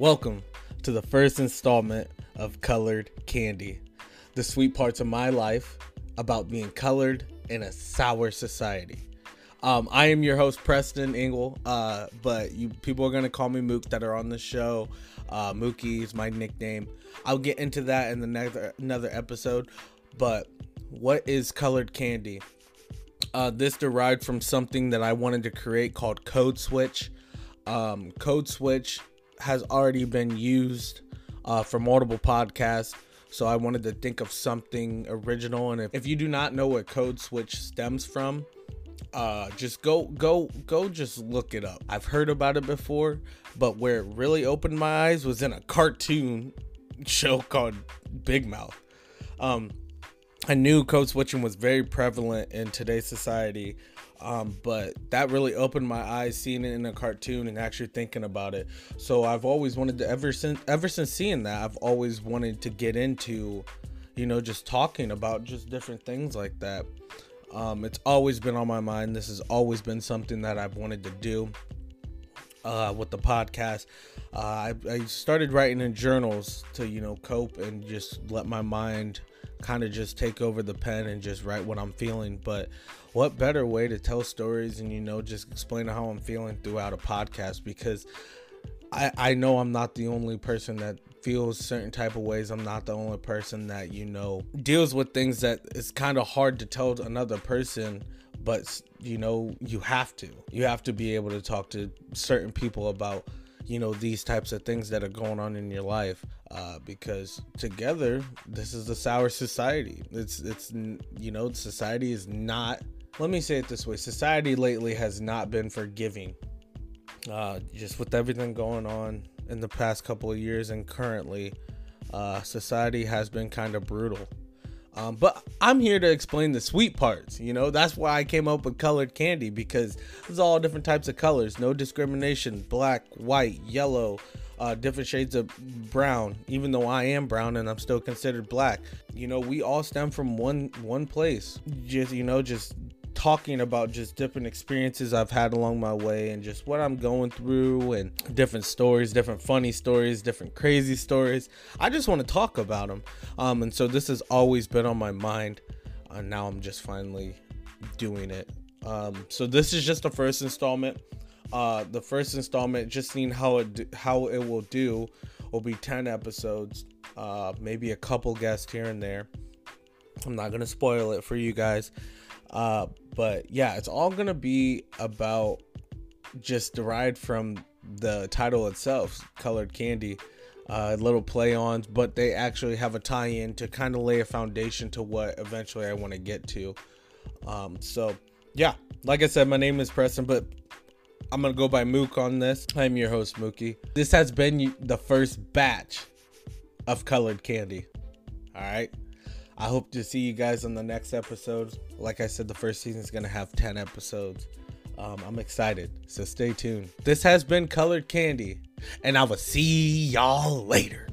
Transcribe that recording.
Welcome to the first installment of Colored Candy, the sweet parts of my life about being colored in a sour society. Um, I am your host Preston Engel, uh, but you people are gonna call me Mook that are on the show. Uh, Mookie is my nickname. I'll get into that in the next another episode. But what is colored candy? Uh, this derived from something that I wanted to create called Code Switch. Um, Code Switch has already been used uh, for multiple podcasts. So I wanted to think of something original. And if, if you do not know where Code Switch stems from, uh, just go go go just look it up. I've heard about it before, but where it really opened my eyes was in a cartoon show called Big Mouth. Um, I knew code switching was very prevalent in today's society, um, but that really opened my eyes seeing it in a cartoon and actually thinking about it. So I've always wanted to ever since ever since seeing that I've always wanted to get into, you know, just talking about just different things like that. Um, it's always been on my mind. This has always been something that I've wanted to do uh, with the podcast. Uh, I, I started writing in journals to you know cope and just let my mind kind of just take over the pen and just write what I'm feeling. But what better way to tell stories and you know just explain how I'm feeling throughout a podcast because I I know I'm not the only person that feels certain type of ways. I'm not the only person that you know deals with things that it's kind of hard to tell another person but you know you have to. You have to be able to talk to certain people about you know these types of things that are going on in your life uh, because together this is the sour society. It's it's you know society is not let me say it this way society lately has not been forgiving uh, just with everything going on in the past couple of years and currently uh, society has been kind of brutal um, but I'm here to explain the sweet parts. You know, that's why I came up with colored candy because there's all different types of colors, no discrimination black, white, yellow, uh, different shades of brown. Even though I am brown and I'm still considered black, you know, we all stem from one one place. Just you know, just talking about just different experiences I've had along my way and just what I'm going through and different stories, different funny stories, different crazy stories. I just want to talk about them. Um, and so this has always been on my mind. And now I'm just finally doing it. Um, so this is just the first installment. Uh, the first installment, just seeing how it how it will do, will be 10 episodes. Uh, maybe a couple guests here and there. I'm not gonna spoil it for you guys. Uh, but yeah, it's all gonna be about just derived from the title itself, Colored Candy. Uh, little play ons, but they actually have a tie in to kind of lay a foundation to what eventually I want to get to. Um, so, yeah, like I said, my name is Preston, but I'm going to go by Mook on this. I'm your host, Mookie. This has been the first batch of Colored Candy. All right. I hope to see you guys on the next episode. Like I said, the first season is going to have 10 episodes. Um, I'm excited, so stay tuned. This has been Colored Candy, and I will see y'all later.